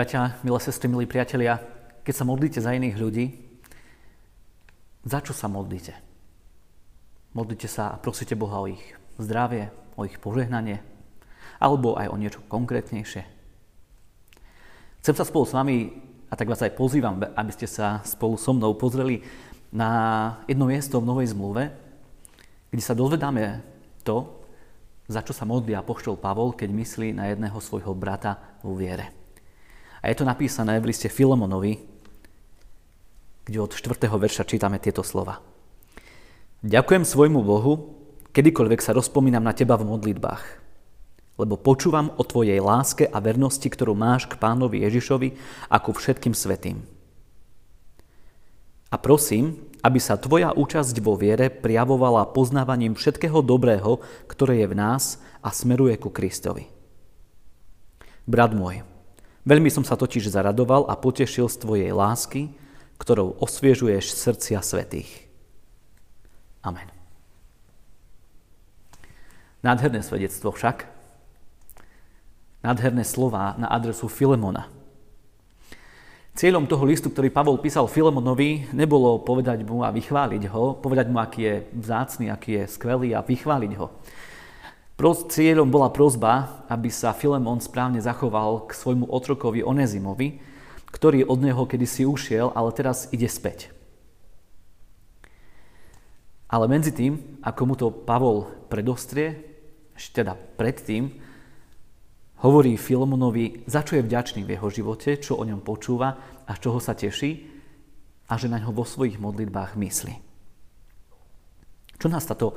Bratia, milé sestry, milí priatelia, keď sa modlíte za iných ľudí, za čo sa modlíte? Modlíte sa a prosíte Boha o ich zdravie, o ich požehnanie, alebo aj o niečo konkrétnejšie. Chcem sa spolu s vami, a tak vás aj pozývam, aby ste sa spolu so mnou pozreli na jedno miesto v Novej zmluve, kde sa dozvedáme to, za čo sa modlí apoštol Pavol, keď myslí na jedného svojho brata vo viere. A je to napísané v liste Filomonovi, kde od 4. verša čítame tieto slova. Ďakujem svojmu Bohu, kedykoľvek sa rozpomínam na teba v modlitbách, lebo počúvam o tvojej láske a vernosti, ktorú máš k pánovi Ježišovi ako všetkým svetým. A prosím, aby sa tvoja účasť vo viere prijavovala poznávaním všetkého dobrého, ktoré je v nás a smeruje ku Kristovi. Brat môj, Veľmi som sa totiž zaradoval a potešil z tvojej lásky, ktorou osviežuješ srdcia svetých. Amen. Nádherné svedectvo však. Nádherné slova na adresu Filemona. Cieľom toho listu, ktorý Pavol písal Filemonovi, nebolo povedať mu a vychváliť ho, povedať mu, aký je vzácný, aký je skvelý a vychváliť ho. Cieľom bola prozba, aby sa Filemon správne zachoval k svojmu otrokovi Onezimovi, ktorý od neho kedysi ušiel, ale teraz ide späť. Ale medzi tým, ako mu to Pavol predostrie, ešte teda predtým, hovorí Filemonovi, za čo je vďačný v jeho živote, čo o ňom počúva a z čoho sa teší a že na ňo vo svojich modlitbách myslí. Čo nás táto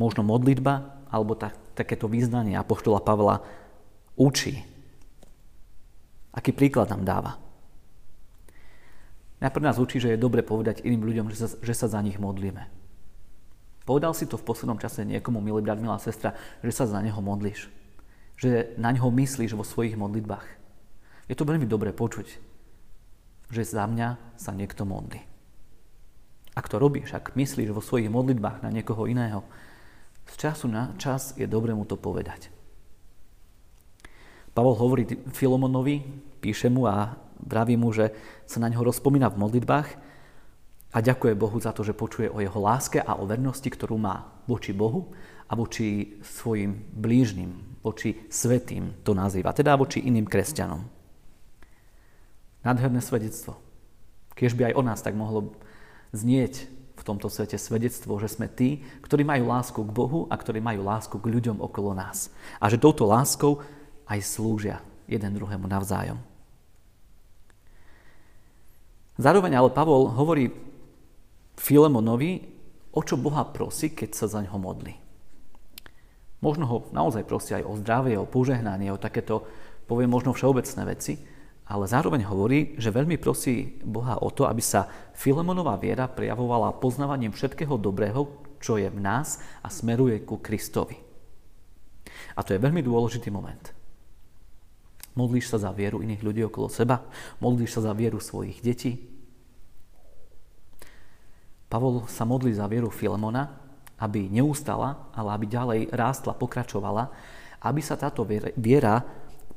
možno modlitba alebo tak, takéto význanie Apoštola Pavla učí. Aký príklad nám dáva? Najprv nás učí, že je dobre povedať iným ľuďom, že sa, že sa za nich modlíme. Povedal si to v poslednom čase niekomu, milý brat, milá sestra, že sa za neho modlíš. Že na neho myslíš vo svojich modlitbách. Je to veľmi dobre počuť, že za mňa sa niekto modlí. Ak to robíš, ak myslíš vo svojich modlitbách na niekoho iného, z času na čas je dobre mu to povedať. Pavol hovorí Filomonovi, píše mu a vraví mu, že sa na neho rozpomína v modlitbách a ďakuje Bohu za to, že počuje o jeho láske a o vernosti, ktorú má voči Bohu a voči svojim blížnym, voči svetým to nazýva, teda voči iným kresťanom. Nádherné svedectvo. Kiež by aj o nás tak mohlo znieť tomto svete svedectvo, že sme tí, ktorí majú lásku k Bohu a ktorí majú lásku k ľuďom okolo nás. A že touto láskou aj slúžia jeden druhému navzájom. Zároveň ale Pavol hovorí Filemonovi, o čo Boha prosí, keď sa za ňo modlí. Možno ho naozaj prosí aj o zdravie, o požehnanie, o takéto, poviem možno všeobecné veci, ale zároveň hovorí, že veľmi prosí Boha o to, aby sa Filemonová viera prejavovala poznávaním všetkého dobrého, čo je v nás a smeruje ku Kristovi. A to je veľmi dôležitý moment. Modlíš sa za vieru iných ľudí okolo seba? Modlíš sa za vieru svojich detí? Pavol sa modlí za vieru Filemona, aby neustala, ale aby ďalej rástla, pokračovala, aby sa táto viera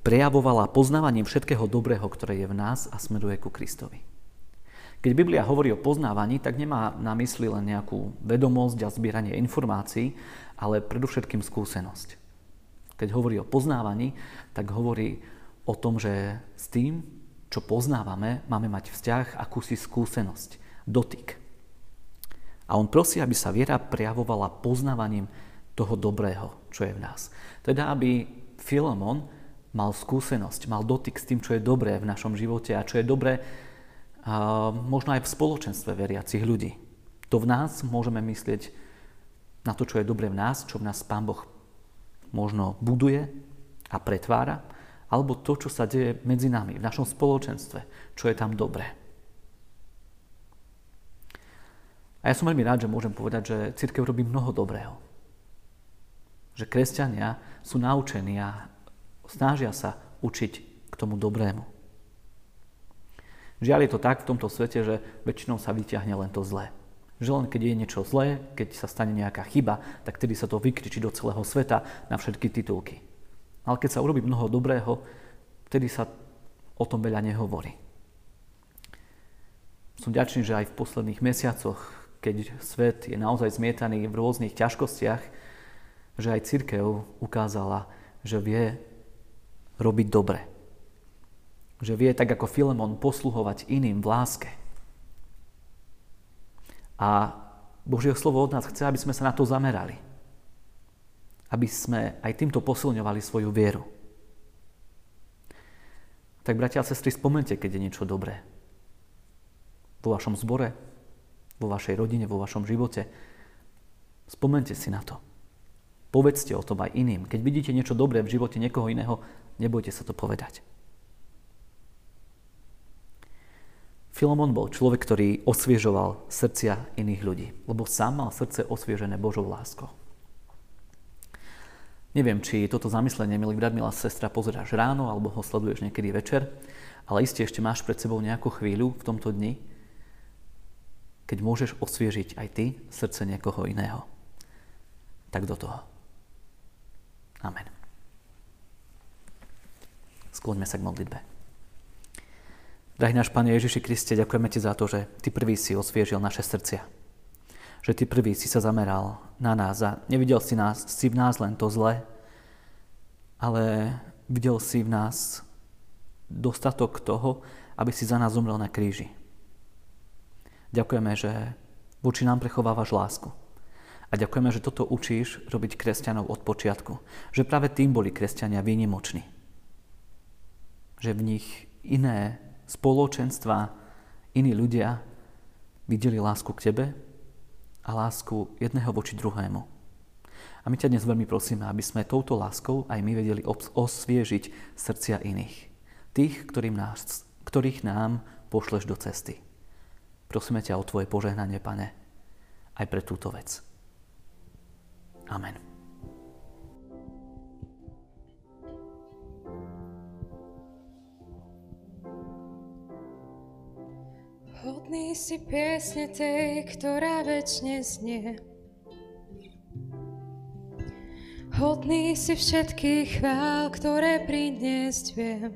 prejavovala poznávaním všetkého dobrého, ktoré je v nás a smeruje ku Kristovi. Keď Biblia hovorí o poznávaní, tak nemá na mysli len nejakú vedomosť a zbieranie informácií, ale predovšetkým skúsenosť. Keď hovorí o poznávaní, tak hovorí o tom, že s tým, čo poznávame, máme mať vzťah, akúsi skúsenosť, dotyk. A on prosí, aby sa viera prejavovala poznávaním toho dobrého, čo je v nás. Teda, aby Filemon mal skúsenosť, mal dotyk s tým, čo je dobré v našom živote a čo je dobré a možno aj v spoločenstve veriacich ľudí. To v nás môžeme myslieť na to, čo je dobré v nás, čo v nás Pán Boh možno buduje a pretvára, alebo to, čo sa deje medzi nami, v našom spoločenstve, čo je tam dobré. A ja som veľmi rád, že môžem povedať, že církev robí mnoho dobrého. Že kresťania sú naučení a snažia sa učiť k tomu dobrému. Žiaľ je to tak v tomto svete, že väčšinou sa vyťahne len to zlé. Že len keď je niečo zlé, keď sa stane nejaká chyba, tak tedy sa to vykričí do celého sveta na všetky titulky. Ale keď sa urobí mnoho dobrého, vtedy sa o tom veľa nehovorí. Som ďačný, že aj v posledných mesiacoch, keď svet je naozaj zmietaný v rôznych ťažkostiach, že aj církev ukázala, že vie robiť dobre. Že vie tak ako Filemon posluhovať iným v láske. A Božieho slovo od nás chce, aby sme sa na to zamerali. Aby sme aj týmto posilňovali svoju vieru. Tak, bratia a sestry, spomente, keď je niečo dobré. Vo vašom zbore, vo vašej rodine, vo vašom živote. Spomente si na to. Povedzte o tom aj iným. Keď vidíte niečo dobré v živote niekoho iného, nebojte sa to povedať. Filemon bol človek, ktorý osviežoval srdcia iných ľudí, lebo sám mal srdce osviežené Božou láskou. Neviem, či toto zamyslenie, milý brat, milá sestra, pozeráš ráno alebo ho sleduješ niekedy večer, ale iste ešte máš pred sebou nejakú chvíľu v tomto dni, keď môžeš osviežiť aj ty srdce niekoho iného. Tak do toho. Amen. Skloňme sa k modlitbe. Drahý náš Pane Ježiši Kriste, ďakujeme Ti za to, že Ty prvý si osviežil naše srdcia že ty prvý si sa zameral na nás a nevidel si, nás, si v nás len to zle, ale videl si v nás dostatok toho, aby si za nás zomrel na kríži. Ďakujeme, že voči nám prechovávaš lásku. A ďakujeme, že toto učíš robiť kresťanov od počiatku. Že práve tým boli kresťania výnimoční. Že v nich iné spoločenstva, iní ľudia videli lásku k tebe a lásku jedného voči druhému. A my ťa dnes veľmi prosíme, aby sme touto láskou aj my vedeli osviežiť srdcia iných. Tých, ktorým nás, ktorých nám pošleš do cesty. Prosíme ťa o Tvoje požehnanie, Pane, aj pre túto vec. Amen. Hodný si piesne tej, ktorá väčšine znie. Hodný si všetkých chvál, ktoré priniesť viem.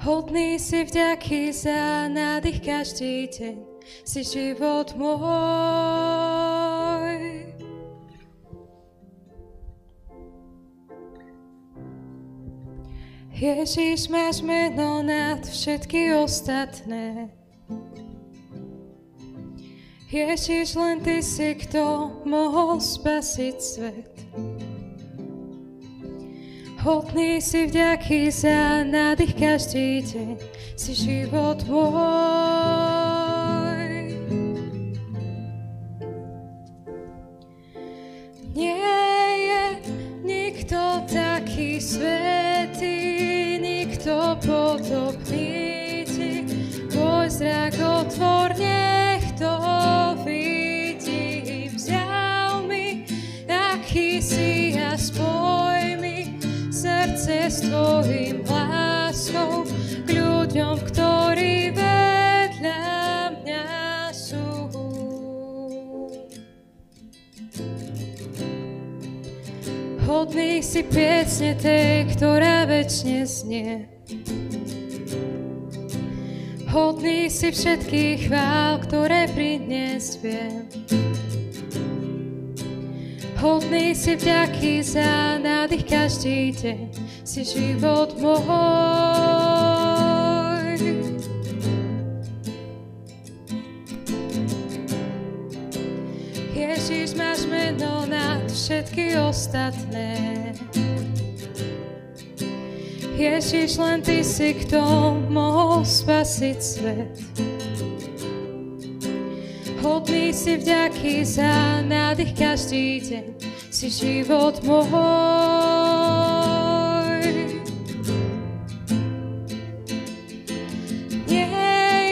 Hodný si vďaky za nádych každý deň, si život môj. Ježiš, máš meno nad všetky ostatné. Ježiš, len Ty si, kto mohol spasiť svet. Hodný si vďaky za nádych každý deň, si život môj. Nikto podobný ti. Tvoj zrak otvor, nech to vidím. Vzal mi, aký si a spoj mi srdce s tvojim láskou k ľuďom, ktorí vedľa mňa sú. Hodný si piesne tej, ktorá väčšine znie. Hodný si všetkých chvál, ktoré priniesť viem. Hodný si vďaky za nádych každý deň, si život môj. Ježiš, máš meno nad všetky ostatné. Ježiš, len Ty si, kto mohol spasiť svet. Hodný si vďaky za nádych každý deň, si život môj. Nie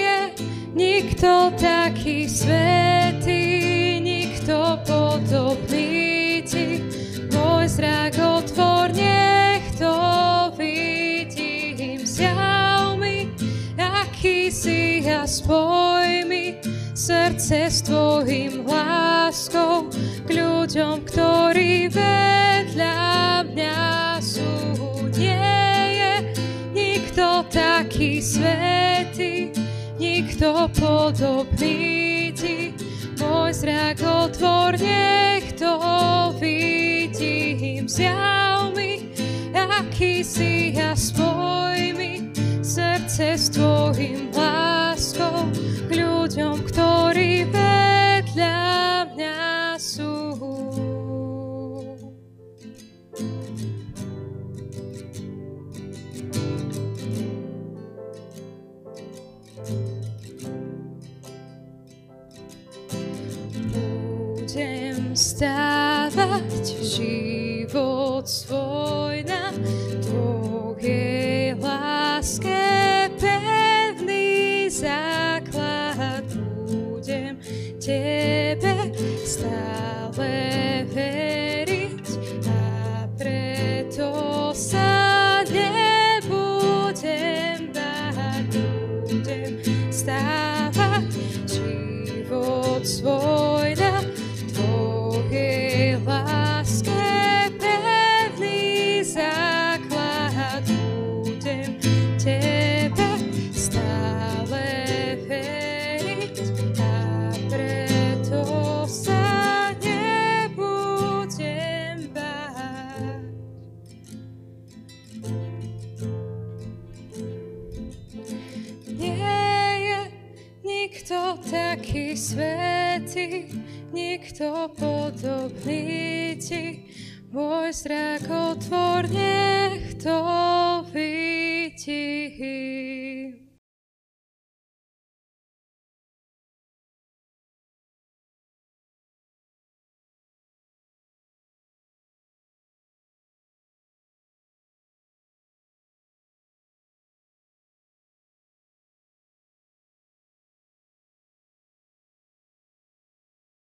je nikto taký svetý, si a spoj mi srdce s tvojim láskou k ľuďom, ktorí vedľa mňa sú. Nie je nikto taký svetý, nikto podobný ti. Môj zrak otvor, nech to vidím. Zjav mi, aký si Budem stávať život svoj svetý, nikto podobný